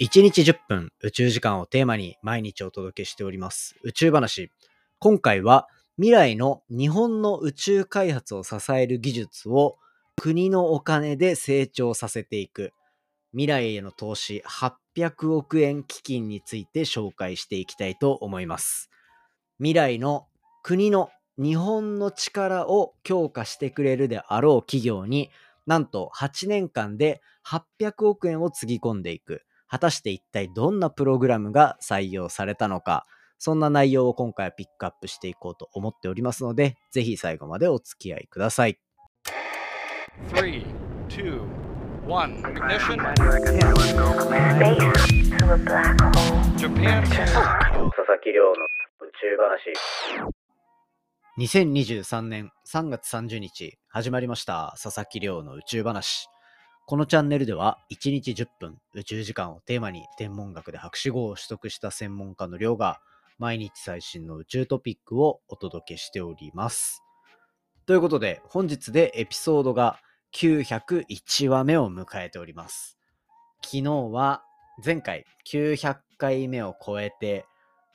1日10分宇宙時間をテーマに毎日お届けしております宇宙話。今回は未来の日本の宇宙開発を支える技術を国のお金で成長させていく未来への投資800億円基金について紹介していきたいと思います。未来の国の日本の力を強化してくれるであろう企業になんと8年間で800億円をつぎ込んでいく。果たして一体どんなプログラムが採用されたのか、そんな内容を今回はピックアップしていこうと思っておりますので、ぜひ最後までお付き合いください。3, 2, 1, ignition. Japan. 佐々木亮の宇宙話。2023年3月30日始まりました佐々木亮の宇宙話。このチャンネルでは1日10分宇宙時間をテーマに天文学で博士号を取得した専門家の亮が毎日最新の宇宙トピックをお届けしております。ということで本日でエピソードが901話目を迎えております。昨日は前回900回目を超えて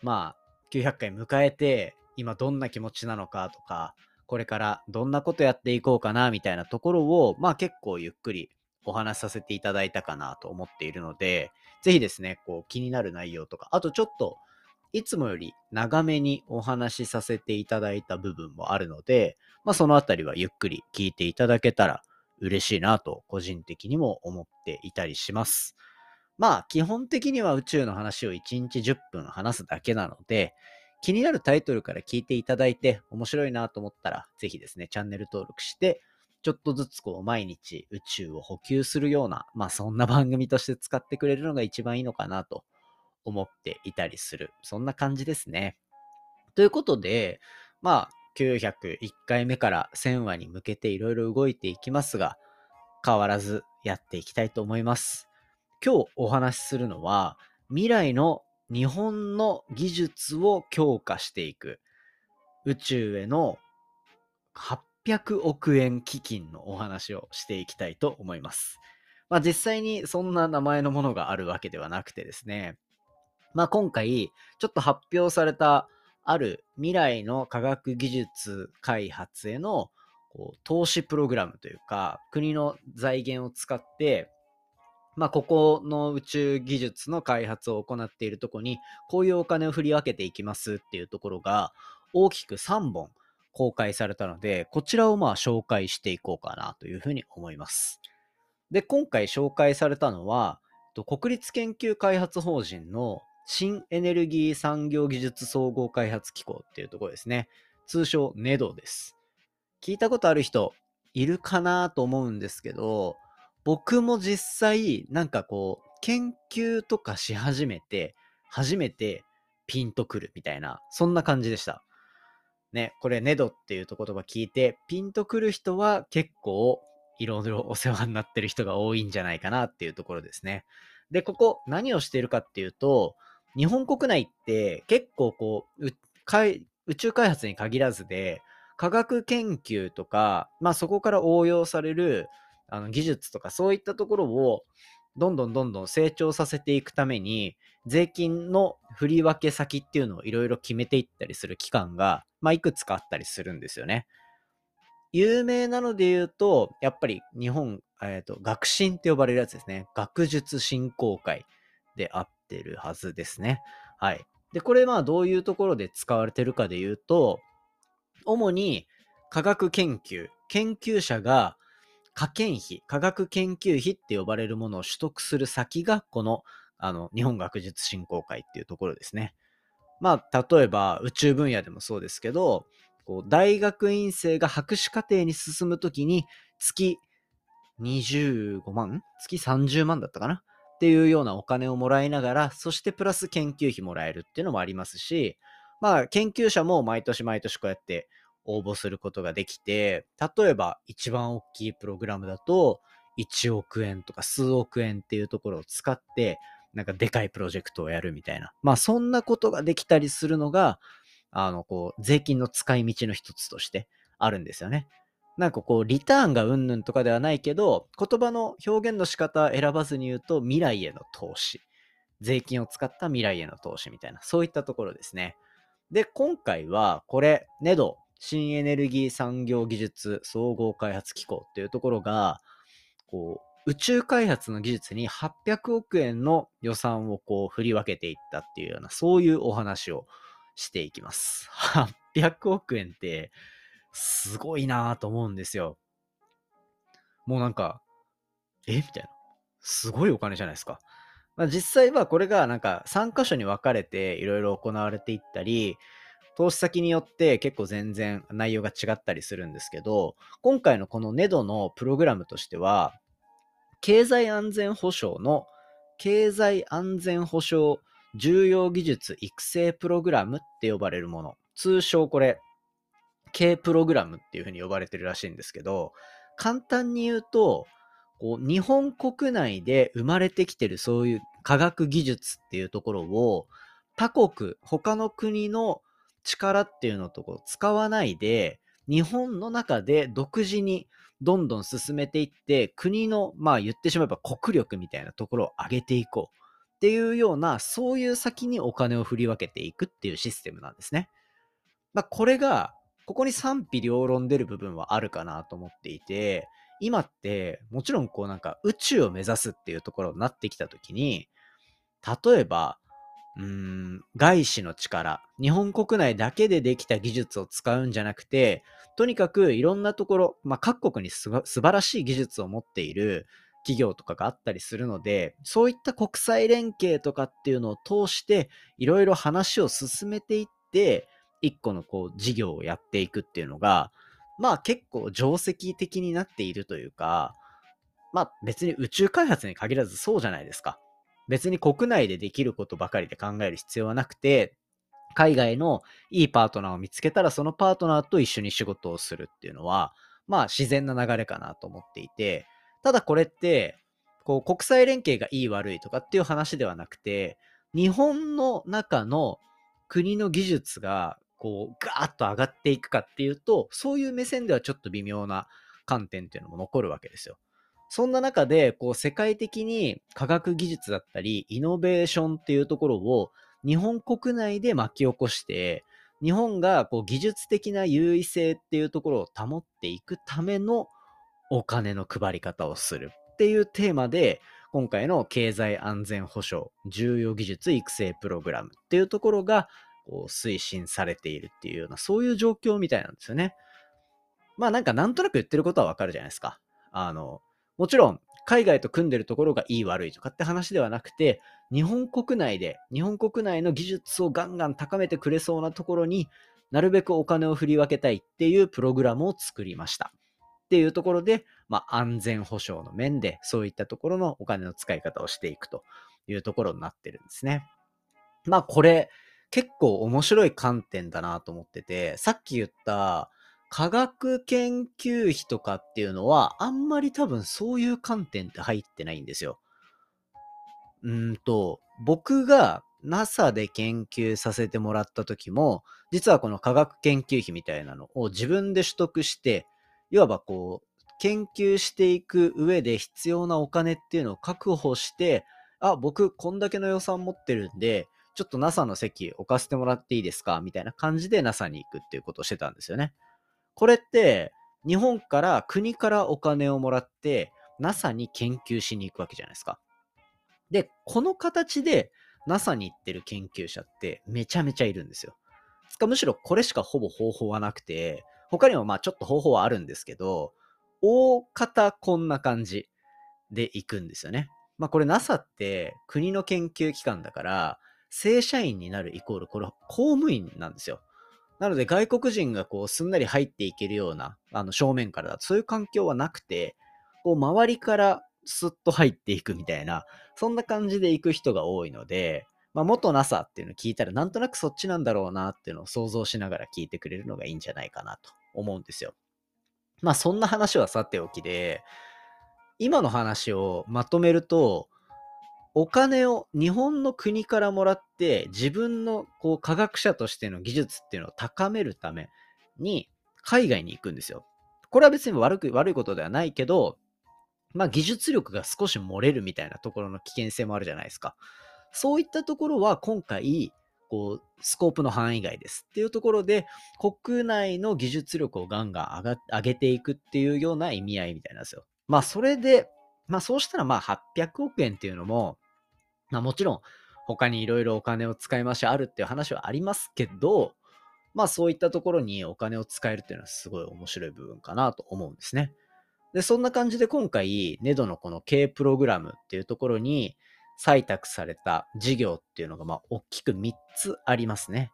まあ900回迎えて今どんな気持ちなのかとか、これからどんなことやっていこうかなみたいなところを、まあ結構ゆっくりお話しさせていただいたかなと思っているので、ぜひですね、こう気になる内容とか、あとちょっといつもより長めにお話しさせていただいた部分もあるので、まあそのあたりはゆっくり聞いていただけたら嬉しいなと個人的にも思っていたりします。まあ基本的には宇宙の話を1日10分話すだけなので、気になるタイトルから聞いていただいて面白いなと思ったら、ぜひですね、チャンネル登録して、ちょっとずつこう毎日宇宙を補給するような、まあそんな番組として使ってくれるのが一番いいのかなと思っていたりする。そんな感じですね。ということで、まあ901回目から1000話に向けていろいろ動いていきますが、変わらずやっていきたいと思います。今日お話しするのは、未来の日本の技術を強化していく宇宙への発800億円基金のお話をしていきたいと思います。まあ実際にそんな名前のものがあるわけではなくてですね、まあ今回ちょっと発表されたある未来の科学技術開発へのこう投資プログラムというか国の財源を使ってまあ、ここの宇宙技術の開発を行っているとこに、こういうお金を振り分けていきますっていうところが、大きく3本公開されたので、こちらをまあ紹介していこうかなというふうに思います。で、今回紹介されたのは、国立研究開発法人の新エネルギー産業技術総合開発機構っていうところですね。通称 NEDO です。聞いたことある人いるかなと思うんですけど、僕も実際、なんかこう、研究とかし始めて、初めてピンとくるみたいな、そんな感じでした。ね、これ、ネドっていう言葉聞いて、ピンとくる人は結構、いろいろお世話になってる人が多いんじゃないかなっていうところですね。で、ここ、何をしてるかっていうと、日本国内って結構こう、宇宙開発に限らずで、科学研究とか、まあそこから応用されるあの技術とかそういったところをどんどんどんどん成長させていくために税金の振り分け先っていうのをいろいろ決めていったりする期間が、まあ、いくつかあったりするんですよね。有名なので言うと、やっぱり日本、えーと、学進って呼ばれるやつですね。学術振興会であってるはずですね。はい。で、これまあどういうところで使われてるかで言うと、主に科学研究、研究者が科研費、科学研究費って呼ばれるものを取得する先が、この、あの、日本学術振興会っていうところですね。まあ、例えば宇宙分野でもそうですけど、こう大学院生が博士課程に進むときに、月25万月30万だったかな？っていうようなお金をもらいながら、そしてプラス研究費もらえるっていうのもありますし、まあ、研究者も毎年毎年こうやって応募することができて、例えば一番大きいプログラムだと、1億円とか数億円っていうところを使って、なんかでかいプロジェクトをやるみたいな。まあそんなことができたりするのが、あの、こう、税金の使い道の一つとしてあるんですよね。なんかこう、リターンがうんぬんとかではないけど、言葉の表現の仕方選ばずに言うと、未来への投資。税金を使った未来への投資みたいな、そういったところですね。で、今回はこれ、ネド、新エネルギー産業技術総合開発機構っていうところが、こう、宇宙開発の技術に800億円の予算をこう振り分けていったっていうような、そういうお話をしていきます。800億円って、すごいなぁと思うんですよ。もうなんか、え？みたいな。すごいお金じゃないですか。まあ、実際はこれがなんか3箇所に分かれていろいろ行われていったり、投資先によって結構全然内容が違ったりするんですけど、今回のこの NEDO のプログラムとしては、経済安全保障の経済安全保障重要技術育成プログラムって呼ばれるもの。通称これ、K プログラムっていうふうに呼ばれてるらしいんですけど、簡単に言うと、こう日本国内で生まれてきてるそういう科学技術っていうところを他国、他の国の力っていうのとこう使わないで、日本の中で独自にどんどん進めていって、国の、まあ言ってしまえば国力みたいなところを上げていこうっていうような、そういう先にお金を振り分けていくっていうシステムなんですね。まあこれが、ここに賛否両論出る部分はあるかなと思っていて、今ってもちろんこうなんか宇宙を目指すっていうところになってきた時に、例えばうん、外資の力、日本国内だけでできた技術を使うんじゃなくて、とにかくいろんなところ、まあ、各国にす素晴らしい技術を持っている企業とかがあったりするので、そういった国際連携とかっていうのを通して、いろいろ話を進めていって、一個のこう事業をやっていくっていうのが、まあ結構定石的になっているというか、まあ別に宇宙開発に限らずそうじゃないですか。別に国内でできることばかりで考える必要はなくて、海外のいいパートナーを見つけたら、そのパートナーと一緒に仕事をするっていうのは、まあ自然な流れかなと思っていて、ただこれって、こう国際連携がいい悪いとかっていう話ではなくて、日本の中の国の技術がこうガーッと上がっていくかっていうと、そういう目線ではちょっと微妙な観点っていうのも残るわけですよ。そんな中で、こう、世界的に科学技術だったり、イノベーションっていうところを日本国内で巻き起こして、日本がこう技術的な優位性っていうところを保っていくためのお金の配り方をするっていうテーマで、今回の経済安全保障重要技術育成プログラムっていうところがこう推進されているっていうような、そういう状況みたいなんですよね。まあなんかなんとなく言ってることはわかるじゃないですか。あの、もちろん、海外と組んでるところがいい悪いとかって話ではなくて、日本国内で、日本国内の技術をガンガン高めてくれそうなところになるべくお金を振り分けたいっていうプログラムを作りました。っていうところで、まあ、安全保障の面で、そういったところのお金の使い方をしていくというところになってるんですね。まあ、これ、結構面白い観点だなと思ってて、さっき言った、科学研究費とかっていうのは、あんまり多分そういう観点って入ってないんですよ。うんと、僕が NASA で研究させてもらった時も、実はこの科学研究費みたいなのを自分で取得して、いわばこう、研究していく上で必要なお金っていうのを確保して、あ、僕こんだけの予算持ってるんで、ちょっと NASA の席置かせてもらっていいですか？みたいな感じで NASA に行くっていうことをしてたんですよね。これって、日本から国からお金をもらって、NASA に研究しに行くわけじゃないですか。で、この形で NASA に行ってる研究者ってめちゃめちゃいるんですよ。つかむしろこれしかほぼ方法はなくて、他にもまあちょっと方法はあるんですけど、大方こんな感じで行くんですよね。まあこれ NASA って国の研究機関だから、正社員になるイコールこれ公務員なんですよ。なので外国人がこうすんなり入っていけるような、あの正面からだとそういう環境はなくて、こう周りからスッと入っていくみたいな、そんな感じで行く人が多いので、まあ、元 NASA っていうのを聞いたらなんとなくそっちなんだろうなっていうのを想像しながら聞いてくれるのがいいんじゃないかなと思うんですよ。まあそんな話はさておきで、今の話をまとめると、お金を日本の国からもらって自分のこう科学者としての技術っていうのを高めるために海外に行くんですよ。これは別に悪く悪いことではないけど、まあ技術力が少し漏れるみたいなところの危険性もあるじゃないですか。そういったところは今回、こう、スコープの範囲外ですっていうところで、国内の技術力をガンガン上が上げていくっていうような意味合いみたいなんですよ。まあ、それで、まあ、そうしたらまあ、800億円っていうのも、まあ、もちろん、他にいろいろお金を使いましあるっていう話はありますけど、まあそういったところにお金を使えるっていうのはすごい面白い部分かなと思うんですね。で、そんな感じで今回、ネドのこの K プログラムっていうところに採択された事業っていうのがまあ大きく3つありますね。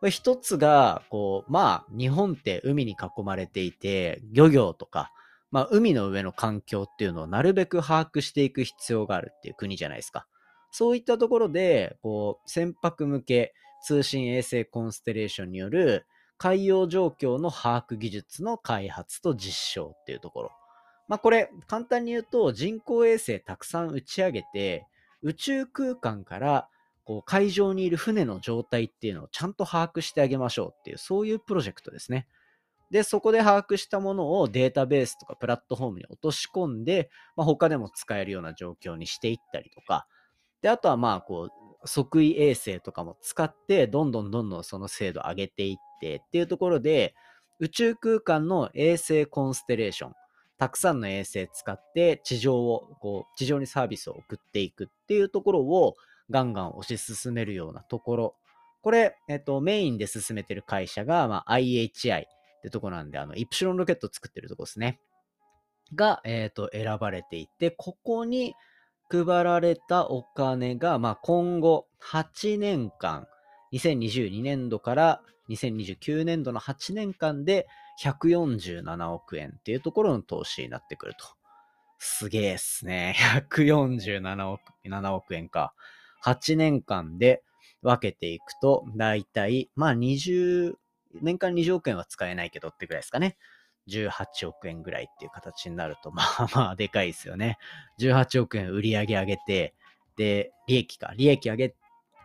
これ1つが、こう、まあ日本って海に囲まれていて、漁業とか、まあ海の上の環境っていうのをなるべく把握していく必要があるっていう国じゃないですか。そういったところで、こう、船舶向け通信衛星コンステレーションによる海洋状況の把握技術の開発と実証っていうところ。まあこれ、簡単に言うと人工衛星たくさん打ち上げて、宇宙空間からこう海上にいる船の状態っていうのをちゃんと把握してあげましょうっていう、そういうプロジェクトですね。で、そこで把握したものをデータベースとかプラットフォームに落とし込んで、まあ、他でも使えるような状況にしていったりとか、で、あとはまあ、こう、測位衛星とかも使って、どんどんどんどんその精度上げていってっていうところで、宇宙空間の衛星コンステレーション、たくさんの衛星使って地上を、こう、地上にサービスを送っていくっていうところをガンガン推し進めるようなところ。これ、えっと、メインで進めてる会社が、まあ、IHI ってとこなんで、あの、イプシロンロケット作ってるとこですね。が、えっと、選ばれていて、ここに、配られたお金が、まあ、今後8年間、2022年度から2029年度の8年間で147億円っていうところの投資になってくると。すげえっすね。147億 ,7 億円か。8年間で分けていくと、だいたい、まあ20、年間20億円は使えないけどってぐらいですかね。18億円ぐらいっていう形になると、まあまあでかいですよね。18億円売り上げ上げて、で、利益か、利益上げ、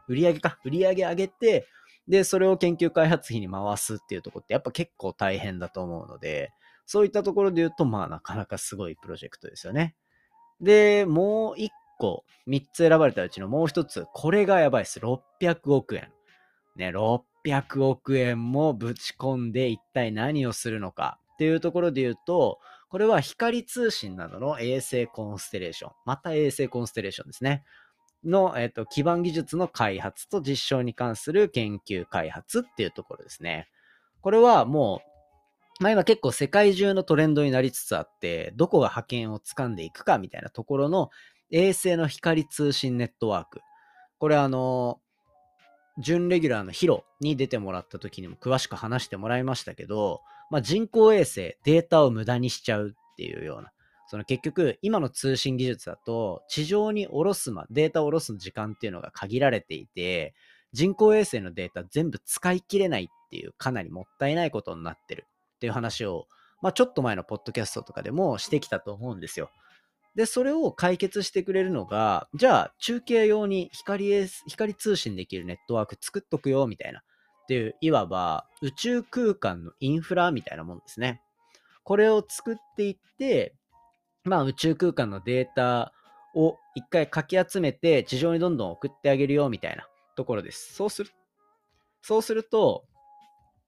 売り上げか、売り上げ上げて、で、それを研究開発費に回すっていうとこってやっぱ結構大変だと思うので、そういったところで言うと、まあなかなかすごいプロジェクトですよね。で、もう一個、三つ選ばれたうちのもう一つ、これがやばいです。600億円。ね、600億円もぶち込んで一体何をするのか。っていうところで言うと、これは光通信などの衛星コンステレーション、また衛星コンステレーションですね。の、えっ、と、基盤技術の開発と実証に関する研究開発っていうところですね。これはもう、まあ今結構世界中のトレンドになりつつあって、どこが覇権を掴んでいくかみたいなところの衛星の光通信ネットワーク。これあの、準レギュラーのヒロに出てもらった時にも詳しく話してもらいましたけど、まあ、人工衛星、データを無駄にしちゃうっていうような、その結局、今の通信技術だと、地上に下ろす、ま、データを下ろす時間っていうのが限られていて、人工衛星のデータ全部使い切れないっていう、かなりもったいないことになってるっていう話を、まあ、ちょっと前のポッドキャストとかでもしてきたと思うんですよ。で、それを解決してくれるのが、じゃあ、中継用に光光通信できるネットワーク作っとくよ、みたいな。ていう、いわば宇宙空間のインフラみたいなもんですね。これを作っていって、まあ宇宙空間のデータを一回かき集めて地上にどんどん送ってあげるよみたいなところです。そうする、そうすると、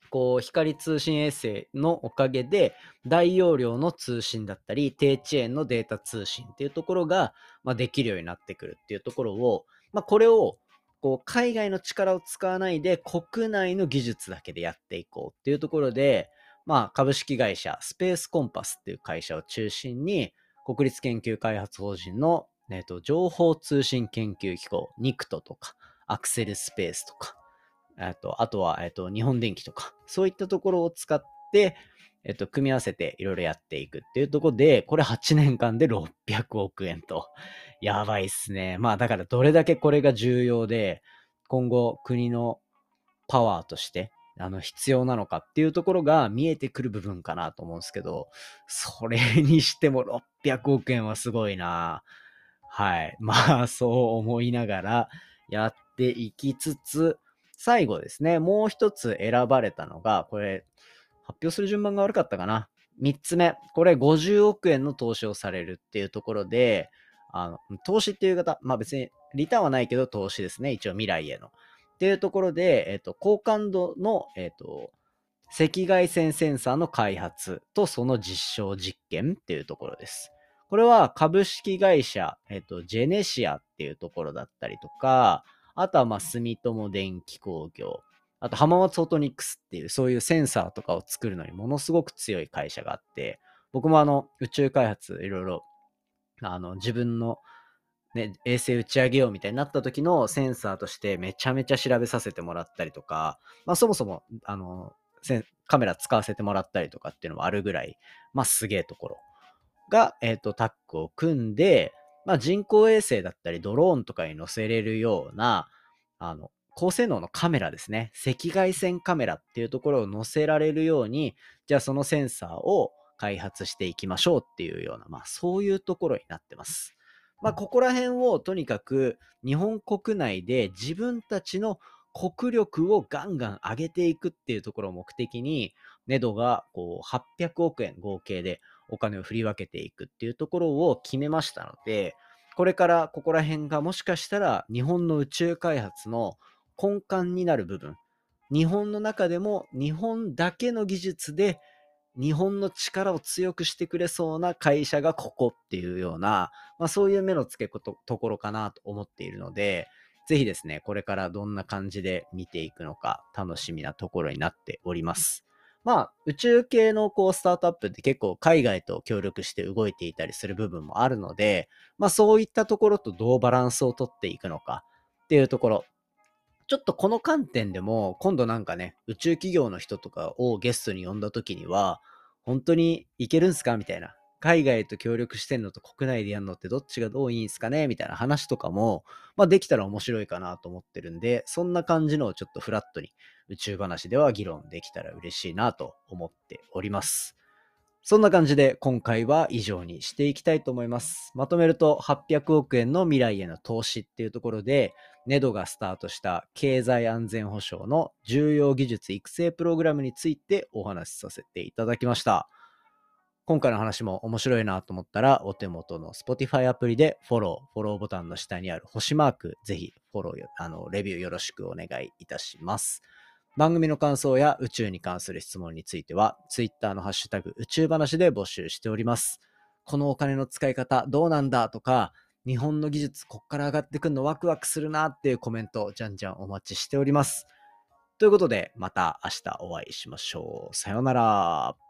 こう光通信衛星のおかげで大容量の通信だったり低遅延のデータ通信っていうところが、まあ、できるようになってくるっていうところを、まあ、これをこう海外の力を使わないで国内の技術だけでやっていこうっていうところで、まあ、株式会社スペースコンパスっていう会社を中心に国立研究開発法人の、えーと、情報通信研究機構 NICT とかアクセルスペースとかあとあとは、えーと日本電機とかそういったところを使ってえっと、組み合わせていろいろやっていくっていうところで、これ8年間で600億円と。やばいっすね。まあだからどれだけこれが重要で、今後国のパワーとしてあの必要なのかっていうところが見えてくる部分かなと思うんですけど、それにしても600億円はすごいな。はい。まあそう思いながらやっていきつつ、最後ですね、もう一つ選ばれたのが、これ発表する順番が悪かったかな。3つ目、これ50億円の投資をされるっていうところで、あの投資っていう方、まあ別にリターンはないけど投資ですね。一応未来への。っていうところで、えっ、と、高感度の、えっ、と、赤外線センサーの開発とその実証実験っていうところです。これは株式会社、えっ、と、ジェネシアっていうところだったりとか、あとはまあ住友電機工業、あと浜松オトニックスっていうそういうセンサーとかを作るのにものすごく強い会社があって、僕もあの宇宙開発いろいろあの自分のね、衛星打ち上げようみたいになった時のセンサーとしてめちゃめちゃ調べさせてもらったりとか、まあそもそもあのカメラ使わせてもらったりとかっていうのもあるぐらい、まあすげえところが、えっ、ー、と、タッグを組んで、まあ人工衛星だったりドローンとかに載せれるような、あの、高性能のカメラですね。赤外線カメラっていうところを載せられるように、じゃあそのセンサーを開発していきましょうっていうような、まあそういうところになってます。まあここら辺をとにかく日本国内で自分たちの国力をガンガン上げていくっていうところを目的に、ネドがこう800億円合計でお金を振り分けていくっていうところを決めましたので、これからここら辺がもしかしたら日本の宇宙開発の根幹になる部分、日本の中でも日本だけの技術で日本の力を強くしてくれそうな会社がここっていうような、まあ、そういう目の付けことところかなと思っているので、ぜひですね、これからどんな感じで見ていくのか楽しみなところになっております。まあ、宇宙系のこうスタートアップって結構海外と協力して動いていたりする部分もあるので、まあそういったところとどうバランスをとっていくのかっていうところ。ちょっとこの観点でも、今度なんかね、宇宙企業の人とかをゲストに呼んだ時には、本当にいけるんすかみたいな。海外と協力してんのと国内でやるのってどっちがどういいんすかね？みたいな話とかも、まあできたら面白いかなと思ってるんで、そんな感じのをちょっとフラットに宇宙話では議論できたら嬉しいなと思っております。そんな感じで今回は以上にしていきたいと思います。まとめると800億円の未来への投資っていうところで、ネドがスタートした経済安全保障の重要技術育成プログラムについてお話しさせていただきました。今回の話も面白いなと思ったら、お手元の Spotify アプリでフォロー、フォローボタンの下にある星マーク、ぜひフォロー、あの、レビューよろしくお願いいたします。番組の感想や宇宙に関する質問については、Twitter のハッシュタグ宇宙話で募集しております。このお金の使い方どうなんだとか、日本の技術こっから上がってくるのワクワクするなっていうコメント、じゃんじゃんお待ちしております。ということで、また明日お会いしましょう。さようなら。